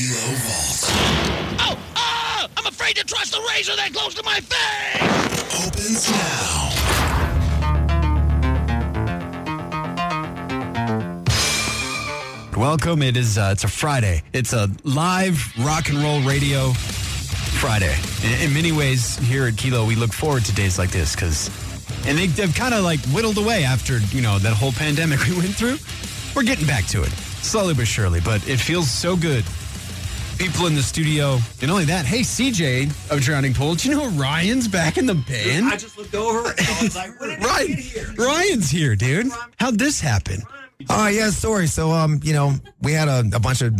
Kilo Vault Oh, oh! I'm afraid to trust the razor that close to my face! opens now. Welcome. It is. Uh, it's a Friday. It's a live rock and roll radio Friday. In, in many ways, here at Kilo, we look forward to days like this because, and they, they've kind of like whittled away after you know that whole pandemic we went through. We're getting back to it slowly but surely, but it feels so good. People in the studio, and only that. Hey, CJ of Drowning Pool, do you know Ryan's back in the band? I just looked over. I was like, when did Ryan, get here? Ryan's here, dude. How'd this happen? Oh yeah, story. So um, you know, we had a, a bunch of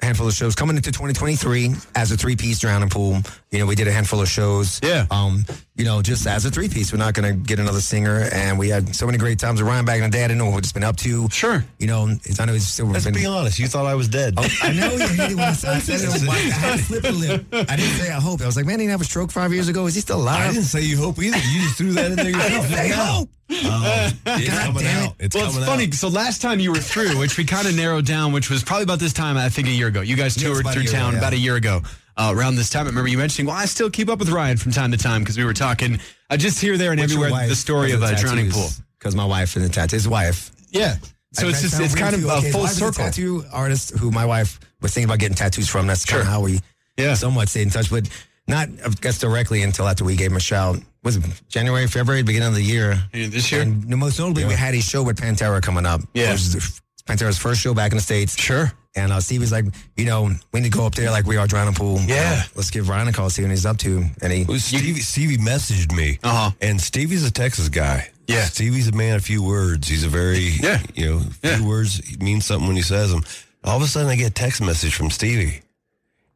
handful of shows coming into 2023 as a three piece drowning pool. You know, we did a handful of shows. Yeah. Um, you know, just as a three piece, we're not going to get another singer, and we had so many great times with Ryan back in the day. I didn't know what it's been up to. Sure. You know, it's, I know he's still Let's been. be honest. You thought I was dead. I know you hated when I said it. I had to slip a lip. I didn't say I hope. I was like, man, he didn't have a stroke five years ago. Is he still alive? I didn't say you hope either. You just threw that in there yourself. say Now. hope. Oh, it's God coming it. out. It's well, it's funny. out. So last time you were through, which we kind of narrowed down, which was probably about this time, I think a year ago. You guys toured about through town ago, yeah. about a year ago. Uh, around this time, I remember you mentioning, well, I still keep up with Ryan from time to time because we were talking uh, just here, there, and everywhere. The story of a drowning pool. Because my wife and the tattoo, his wife. Yeah. So I it's just it's kind of a full circle. tattoo artist who my wife was thinking about getting tattoos from. That's kind of how we Yeah. somewhat stayed in touch, but not, I guess, directly until after we gave him a shout. Was it January, February, beginning of the year? Yeah, this year? And most notably, we had a show with Pantera coming up. Yeah. It was the- Pantera's first show back in the States. Sure. And uh, Steve was like, you know, we need to go up there like we are drowning pool. Yeah. Uh, let's give Ryan a call, see what he's up to. And he, Well, Stevie, Stevie messaged me, Uh-huh. and Stevie's a Texas guy. Yeah. Stevie's a man of few words. He's a very, Yeah. you know, few Yeah. words he means something when he says them. All of a sudden, I get a text message from Stevie,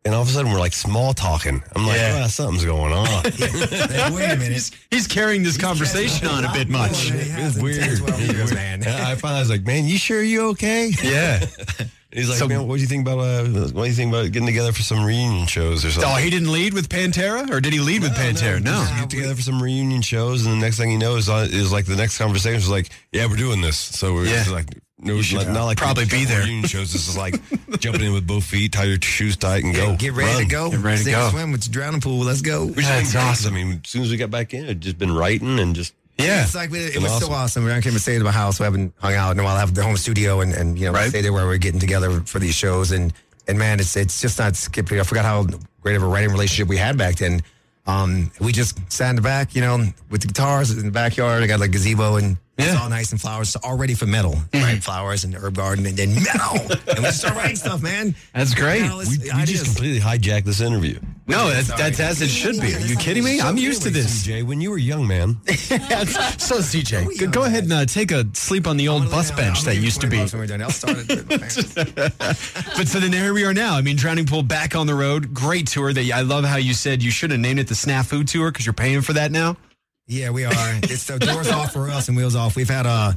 and all of a sudden, we're like small talking. I'm like, Yeah. "Ah, something's going on. like, wait a minute. He's carrying this conversation on a bit much. It's weird. That's what I'm It's doing, weird. man. I finally was like, man, you sure you okay? Yeah. He's like, So- man, what do you think about uh, what do you think about getting together for some reunion shows or something? Oh, he didn't lead with Pantera, or did he lead with Pantera? No. Just get together for some reunion shows, and the next thing you know is uh, is like the next conversation is like, yeah, we're doing this. So we're Yeah. it's like, no, should not, not like probably be there. Reunion shows. This is like jumping in with both feet, tie your shoes tight, and go. Get ready Run. to go. Get ready to Sink or go. Swim with the drowning pool. Let's go. Which That's is awesome. awesome. I mean, as soon as we got back in, it just been writing and just Yeah. It's like it Been was so awesome. awesome. We came and stayed at my house. We haven't hung out in a while. I have the home studio and, and you know Right. stay there where we're getting together for these shows and and man, it's it's just not skipping. I forgot how great of a writing relationship we had back then. Um, we just sat in the back, you know, with the guitars in the backyard. I got like gazebo and it's Yeah. all nice and flowers, so all ready for metal, right? Flowers and herb garden and then metal. and we just start writing stuff, man. That's great. You know, we, we just completely hijacked this interview. No, that's, that's as it should be. Are you kidding me? I'm used to this. Jay, when you were a young man, So, CJ, go, go ahead and uh, take a sleep on the old bus bench that used to be. I'll start it. But so then here we are now. I mean, Drowning Pool back on the road. Great tour. That I love how you said you should have named it the Snafu Tour because you're paying for that now. Yeah, we are. It's the doors off for us and wheels off. We've had uh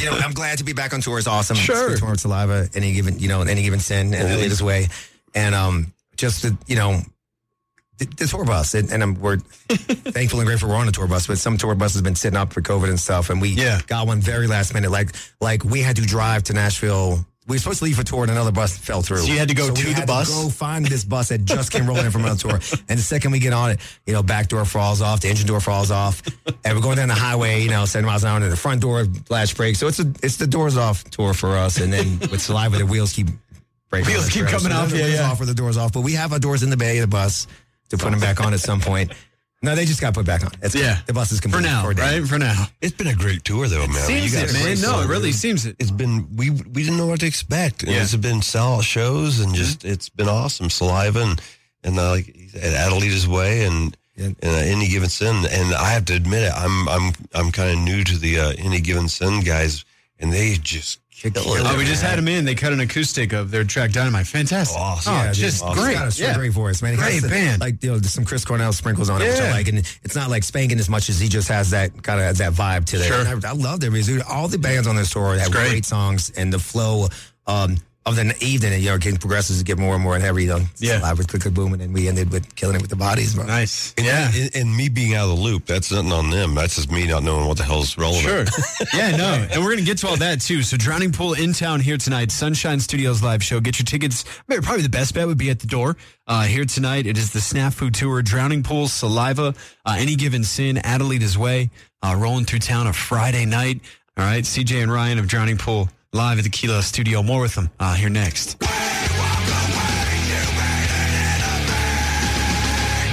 you know, I'm glad to be back on tour. It's awesome. Sure. It's tour with Saliva, any given, you know, any given sin and Adelita's Way. And um just the, you know, the, tour bus and, and I'm, we're thankful and grateful we're on a tour bus, but some tour bus has been sitting up for COVID and stuff. And we Yeah. got one very last minute. Like, like we had to drive to Nashville. We were supposed to leave for tour and another bus fell through. So you had to go we to the had bus? go find this bus that just came rolling in from another tour. And the second we get on it, you know, back door falls off, the engine door falls off, and we're going down the highway, you know, seven miles an hour, and the front door latch breaks. So it's a it's the doors off tour for us. And then with saliva, the wheels keep breaking. Wheels keep coming So off, yeah, yeah. Off or the doors off, but we have our doors in the bay of the bus to put them back on at some point. No, they just got put back on. It's, Yeah. the bus is For complete now, a right? For now. it's been a great tour, though, man. Seems you it, guys man. No, it really seems it. it's been we we didn't know what to expect. And Yeah. It's been sell shows and just it's been awesome. Saliva and and uh, like he said, Adelita's way and Yeah. and uh, any given sin. And I have to admit it, I'm I'm I'm kind of new to the uh, any given sin guys, and they just kill it. Oh, we just had him in. They cut an acoustic of their track Dynamite. Fantastic. Awesome. Oh, Yeah, just awesome. great. He's got a Yeah. great voice, man. He Great has the- band. Like you know, some Chris Cornell sprinkles on it, which I Yeah. like, and it's not like spanking as much as he just has that kind of that vibe to it. Sure. I, I love their music. All the bands on this tour have great. great. songs, and the flow. Um, of the evening, and you know, getting progresses to get more and more and heavy. You know, Yeah. live with click click boom, and then we ended with killing it with the bodies. Bro. Nice. And, Yeah. and, and me being out of the loop, that's nothing on them. That's just me not knowing what the hell's relevant. Sure. yeah, no. And we're going to get to all that too. So, Drowning Pool in town here tonight, Sunshine Studios live show. Get your tickets. Maybe- Probably the best bet would be at the door. Uh, here tonight, it is the Snafu Tour, Drowning Pool, Saliva, uh, Any Given Sin, Adelita's Way, uh, rolling through town a Friday night. All right, CJ and Ryan of Drowning Pool live at the Kilo Studio. More with them uh, here next.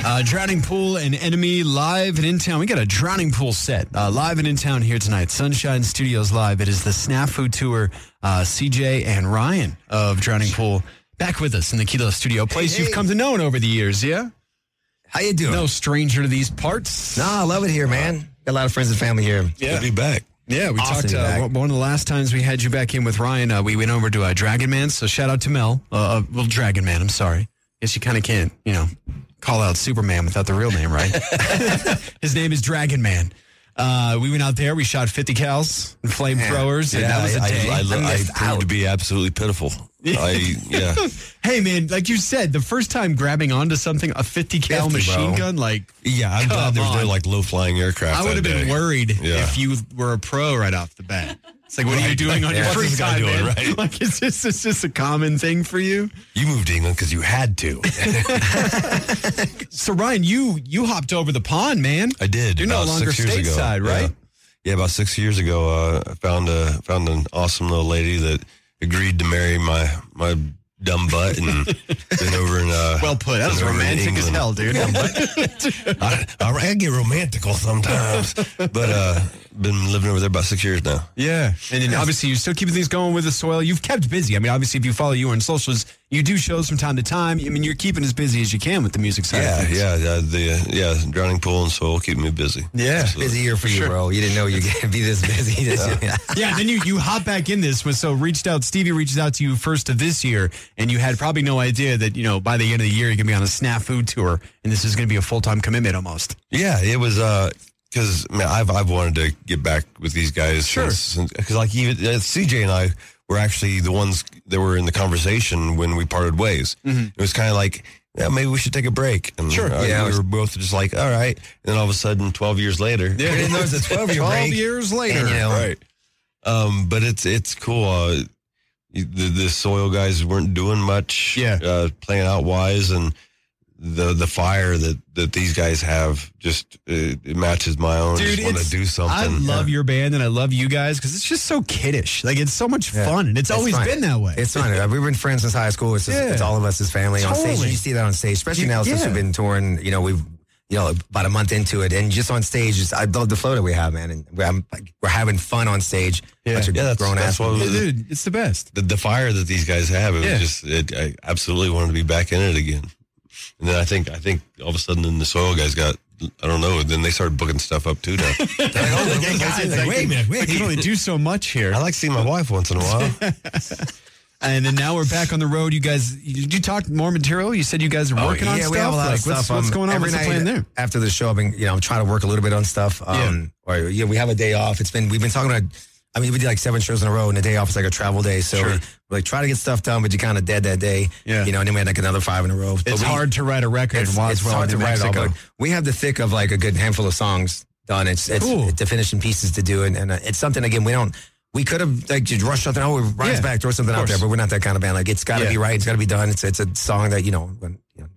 Uh, Drowning Pool and Enemy live and in town. We got a Drowning Pool set uh, live and in town here tonight. Sunshine Studios live. It is the Snafu Tour. Uh, CJ and Ryan of Drowning Pool back with us in the Kilo Studio, place hey. you've come to know over the years. Yeah, How you doing? no stranger to these parts. Nah, I love it here, man. Got a lot of friends and family here. Yeah, Good to be back. Yeah, we Awesome talked. to Uh, one one of the last times we had you back in with Ryan, uh, we went over to uh, Dragon Man. So shout out to Mel. Uh, uh, well, Dragon Man. I'm sorry. Guess you kind of can't, you know, call out Superman without the real name, right? His name is Dragon Man. Uh, we went out there. We shot 50 cals and flamethrowers, and that was a I, day. I, I, I, missed proved out. to be absolutely pitiful. I yeah. hey, man, like you said, the first time grabbing onto something, a 50 cal 50, machine bro. gun, like Yeah, I'm glad there's no like low flying aircraft. I would have been worried Yeah. if you were a pro right off the bat. It's like, what are you doing on Yeah. your free time, doing, man? right? Like, is this, is this a common thing for you? You moved to England because you had to. So Ryan, you you hopped over the pond, man. I did. You're no longer years ago. stateside, right? Yeah. Yeah, about six years ago, uh, I found a found an awesome little lady that agreed to marry my my dumb butt, and been over in. Uh, Well put. That was been over in romantic as hell, dude. I, I, I get romantical sometimes, but uh, been living over there about six years now. yeah, and then obviously you're still keeping things going with the soil. You've kept busy. I mean, obviously, if you follow you on socials, you do shows from time to time. I mean, you're keeping as busy as you can with the music side. Yeah, yeah, yeah. The yeah, drowning pool and soul keep me busy. Yeah. Absolutely. Busy year for you, Sure. bro. You didn't know you'd be this busy. yeah. Yeah, then you you hop back in this. So reached out. Stevie reached out to you first of this year, and you had probably no idea that you know by the end of the year you're gonna be on a snafu tour, and this is gonna be a full time commitment almost. Yeah, it was uh because man, I've I've wanted to get back with these guys. Sure. Because like even uh, CJ and I were actually the ones that were in the conversation when we parted ways. It was kind of like. Yeah, maybe we should take a break. And Mm-hmm. Sure. uh, Yeah, we was- were both just like, all right. And then all of a sudden, twelve years later, We didn't know it was a 12 year 12 break. years later. And, you know, right. Um, but it's it's cool. Uh, the, the soil guys weren't doing much. Yeah. Uh, playing out wise and the the fire that that these guys have just uh, it matches my own. Dude, just want to do something. I love your band and I love you guys because it's just so kiddish. Like it's so much fun and it's, It's always fun. been that way. It's fun. We've been friends since high school. It's, just, Yeah. it's all of us as family on stage. You see that on stage, especially You- now since yeah. we've been touring. You know, we've you know about a month into it, and just on stage, just, I love the flow that we have, man. And we're, I'm, like, we're having fun on stage. Yeah. Yeah, that's- grown that's ass. what Yeah, was- dude, it's the best. the, the fire that these guys have. It Yeah. was just it, I absolutely wanted to be back in it again. And then I think I think all of a sudden then the soil guys got I don't know. Then they started booking stuff up too now. Hey, guys, like, I wait a can- minute, I can only do so much here. I like seeing my wife once in a while. And then now we're back on the road. You guys, did you talk more material? You said you guys are working on Oh, yeah, stuff. we have a lot like, of what's, stuff. what's um, going on? Every What's the night plan there? After the show, I've been, you know, I'm trying to work a little bit on stuff. Um, Or, yeah, we have a day off. It's been, we've been talking about, I mean, we did like seven shows in a row, and the day off is like a travel day. So Sure. we, we like try to get stuff done, but you're kind of dead that day. Yeah. You know, and then we had like another five in a row. But It's we- hard to write a record It's, while it's hard to write it all, we have the thick of like a good handful of songs done. It's it's Cool. the finishing pieces to do, and, and uh, it's something again we don't. We could have like just rushed something. Oh, Ryan's Yeah, back, throw something out there, but we're not that kind of band. Like it's got to Yeah. be right. It's got to be done. It's it's a song that you know, when, you know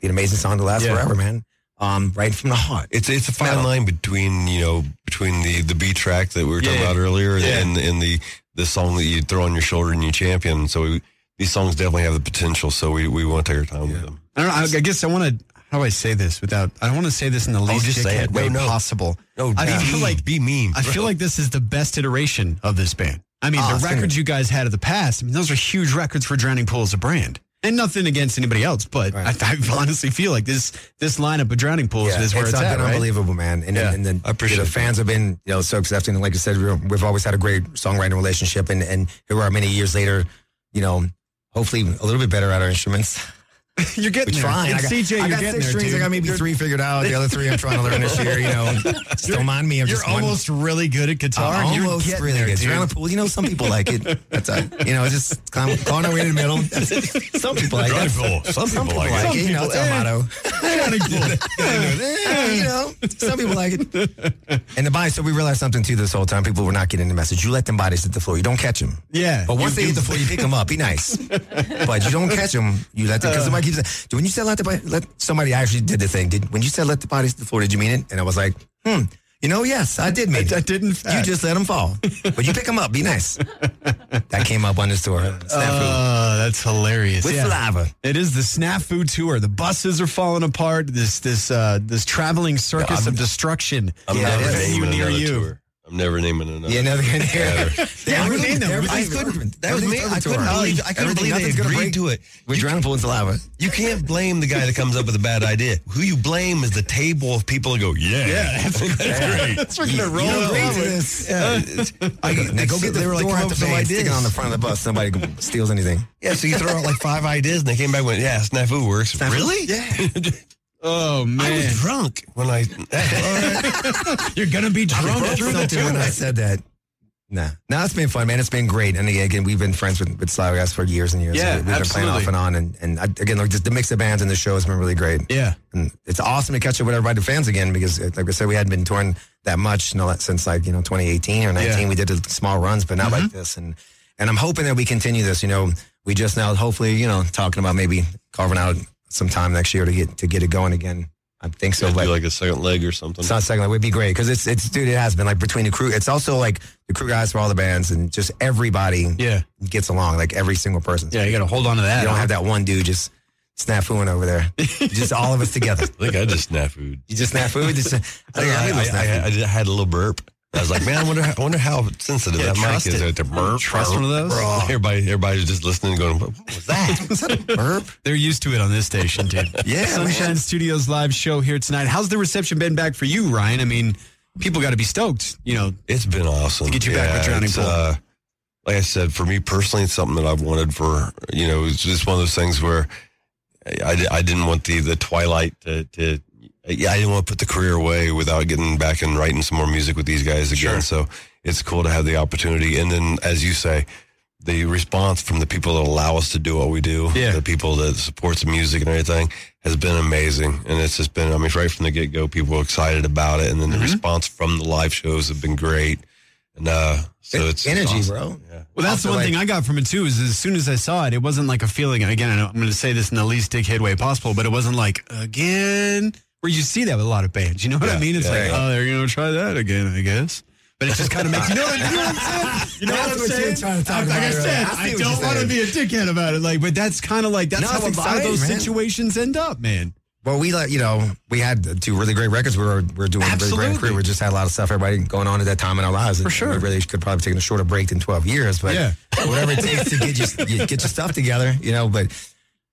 be an amazing song to last Yeah. forever, man. Um, right from the heart. It's it's a fine Metal. line between you know between the the B track that we were talking Yeah. about earlier Yeah. and and the the song that you throw on your shoulder and you champion. So we, these songs definitely have the potential. So we we want to take our time with them. I don't know. I, I guess I want to. How do I say this without? I don't want to say this in the least just say dickhead way No, no. possible. No, I be feel like be mean. I feel like this is the best iteration of this band. I mean, Ah, the records you guys had of the past. I mean, those are huge records for Drowning Pool as a brand. And nothing against anybody else, but Right. I, I honestly feel like this this lineup of Drowning Pools is where it's, it's at. right? unbelievable, man. And, Yeah. and then I appreciate the that. fans have been, you know, so accepting. And like I said, we've always had a great songwriting relationship. And, and here we are many years later, you know, hopefully a little bit better at our instruments. You're getting We're there. trying. And I got, CJ, I you're got getting six there, strings. dude. I got maybe three figured out. The other three I'm trying to learn this year. You know, just don't mind me. I'm You're just one- almost really good at guitar. I'm and you're almost getting really there, good. dude. Around the pool, you know, some people like it. That's a, you know, just calm, calling our way in the middle. Some people like it. Some people- some people like it. it. You know, it's our motto. You know, some people like it. And the bodies, so we realized something too this whole time. People were not getting the message. You let them bodies hit the floor. You don't catch them. Yeah. But once they hit the floor, you pick them up. Be nice. but you don't catch them. You let them, because somebody uh. Keeps saying, when you said let the body, let somebody actually did the thing. Did When you said let the bodies to the floor, did you mean it? And I was like, hmm. You know, yes, I did mean it. I did, in You just let them fall. But you pick them up. Be nice. that came up on the tour. Snafu. Oh, that's hilarious. With yeah. saliva. It is the snafu tour. The buses are falling apart. This this uh this traveling circus I'm- of destruction. I'm Yeah, never it is. naming near you. tour. I'm never naming another. Yeah, never gonna hear. Yeah, I mean, no, I couldn't- that was me. I couldn't believe- I couldn't believe they agreed to it. We're drowning pool in saliva. You can't blame the guy that comes up with a bad idea. Who you blame is the table of people that go, yeah, yeah, that's, great. That's we're gonna roll You it over. this. Yeah, it's- I, Now go get the they were like, come up with some ideas. on the front of the bus. Somebody steals anything. Yeah, so you throw out like five ideas, and they came back and went, yeah, snafu works. Really? Yeah. Oh I was man, drunk when I. you're gonna be drunk broke through the when. I said that. Nah. No, it's been fun, man. It's been great. And again, again we've been friends with, with guys for years and years. Yeah, We've been playing off and on. And, and I, again, like just the mix of bands and the show has been really great. Yeah, And it's awesome to catch up with everybody, the fans again, because uh, like I said, we hadn't been touring that much, you know, since like, you know, 2018 or 19. Yeah. Mm-hmm. We did the small runs, but not like this. And, and I'm hoping that we continue this, you know, we just now hopefully, you know, talking about maybe carving out some time next year to get, to get it going again. I think so. but like a second leg or something. it's not second. It would be great because it's it's dude. It has been like between the crew. It's also like the crew guys for all the bands and just everybody yeah, gets along. Like every single person. yeah. You got to hold on to that. You don't have that one dude just snafooing over there. just all of us together. I think I just snafu'd. You just snafu. Just, I, I, I, I, I, I, I had a little burp. I was like, man, I wonder, how, I wonder how sensitive Yeah, that mic is. it. At the burp, Trust burp, one of those? burp. Everybody, everybody's just listening, and going, "What was that?" Was that a burp. They're used to it on this station, dude. Yeah, Sunshine man. Studios live show here tonight. How's the reception been back for you, Ryan? I mean, people got to be stoked. You know, It's been awesome To get you back with Drowning Pool. Uh, like I said, for me personally, it's something that I've wanted for you know. It's just one of those things where I, I, I didn't want the the twilight to, to yeah, I didn't want to put the career away without getting back and writing some more music with these guys again. So it's cool to have the opportunity. And then, as you say, the response from the people that allow us to do what we do, Yeah. the people that supports the music and everything, has been amazing. And it's just been, I mean, right from the get go, people were excited about it, and then the response from the live shows have been great. And uh, so it's energy, awesome. bro. Yeah. Well, that's the one like- thing I got from it too. Is as soon as I saw it, it wasn't like a feeling. Again, I'm going to say this in the least dickhead way possible, but it wasn't like again where you see that with a lot of bands. You know what I mean? It's yeah, like, yeah. oh, they're going to try that again, I guess. But it just kind of makes you know what, you know what I'm saying. You know That's what I'm saying? trying to talk like I said, right? I I, don't want to be a dickhead about it. Like, but that's kind of like that's No, how a lot of those man. situations end up, man. Well, we let you know we had two really great records. We were we were doing a really Absolutely. great career. We just had a lot of stuff, everybody going on at that time in our lives. For sure. we really could probably taken a shorter break than twelve years, but Yeah. whatever it takes to get you you get your stuff together, you know. But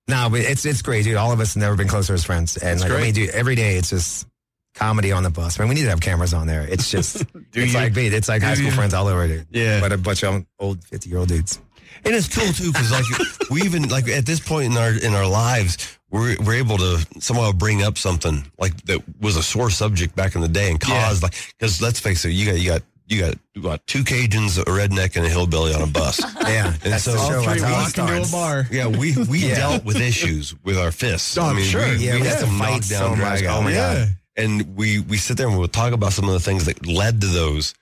no, but it's it's great, dude. All of us have never been closer as friends, and like I mean, dude, every day it's just comedy on the bus. Man, we need to have cameras on there. It's just it's you? like dude, it's like high school you? friends all over, dude. Yeah. but a bunch of old fifty year old dudes. And it's cool too because like we even like at this point in our in our lives we're we're able to somehow bring up something like that was a sore subject back in the day and Yeah. cause like because let's face it you got you got you got you got two Cajuns, a redneck, and a hillbilly on a bus. Yeah, And that's so- the All show. Three That's how walk into a bar. yeah, we we Yeah. dealt with issues with our fists. Oh, I'm sure. We, Yeah, we we had had to some fight knockdown, so much. drag. Oh my God. And we we sit there and we'll talk about some of the things that led to those.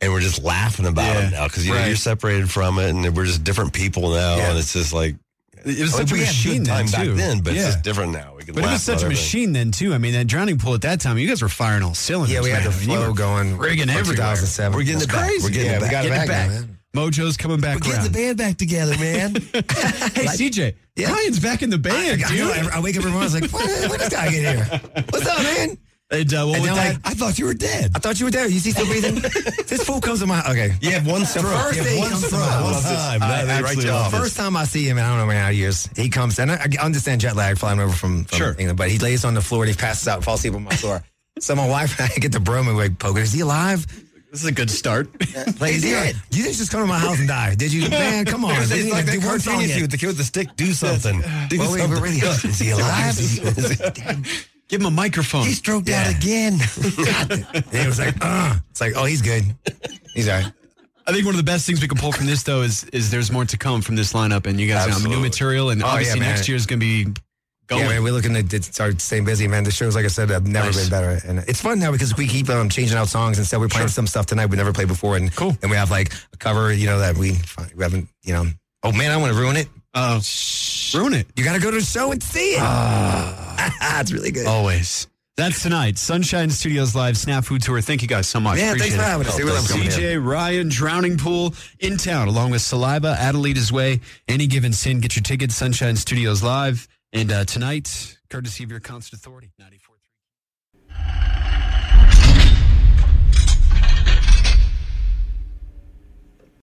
And we're just laughing about Yeah. it now because you know Right. you're separated from it, and we're just different people now, Yeah. and it's just like It was I such a machine then too. back then, but yeah. it's just different now. We can But it was such a machine then too. I mean, that drowning pool at that time, you guys were firing all cylinders. Yeah, we had man. the I mean, you flow going. rigging for everywhere. 2007. We're getting it back. crazy. We're getting yeah, it we back. got it Getting back, now, man. Mojo's coming back We're getting the band back together, man. hey, CJ, Yeah. Ryan's back in the band, I, dude. I, I wake up every morning, I was like, when, when did this guy get here? What's up, man? And, uh, well, And they're that, like, I thought you were dead. I thought you were dead. You see still breathing? this fool comes to my, okay. You have one stroke. first You have one stroke. One time. I That- they write absolutely you love off. it. First time I see him, and I don't know how many years, he comes, and I, I understand jet lag flying over from, from Sure. England, but he lays on the floor and he passes out, falls asleep on my floor. So my wife and I get the broom and we poke Is he alive? This is a good start. Like, He you, did. you didn't just come to my house and die, did you? Man, come on. It's, it's like to that do one cartoon song you see yet. with the kid with the stick. Do something. Do Well, something. we're really is he alive? Is he, Give him a microphone. He stroked Yeah. out again. and it was like, uh, it's like, oh, he's good. He's all right. I think one of the best things we can pull from this though is is there's more to come from this lineup, and you guys have new material, and Oh, obviously man. next year is going to be going. Yeah, man, we're looking to start staying busy, man. The shows, like I said, have never Nice. been better, and it's fun now because we keep um, changing out songs. Instead, we're playing some stuff tonight we never played before, and Cool. And we have like a cover, you know, that we we haven't, you know. Oh man, I want to ruin it. Uh, ruin it. You got to go to the show and see it. Ah. it's really good. Always. That's tonight. Sunshine Studios Live Snafu Tour. Thank you guys so much. yeah, Appreciate thanks for having us. They really love. CJ, Ryan, Drowning Pool in town, along with Saliva, Adelita's Way, Any Given Sin. Get your tickets, Sunshine Studios Live. And uh, tonight, courtesy of your concert authority, 94.3.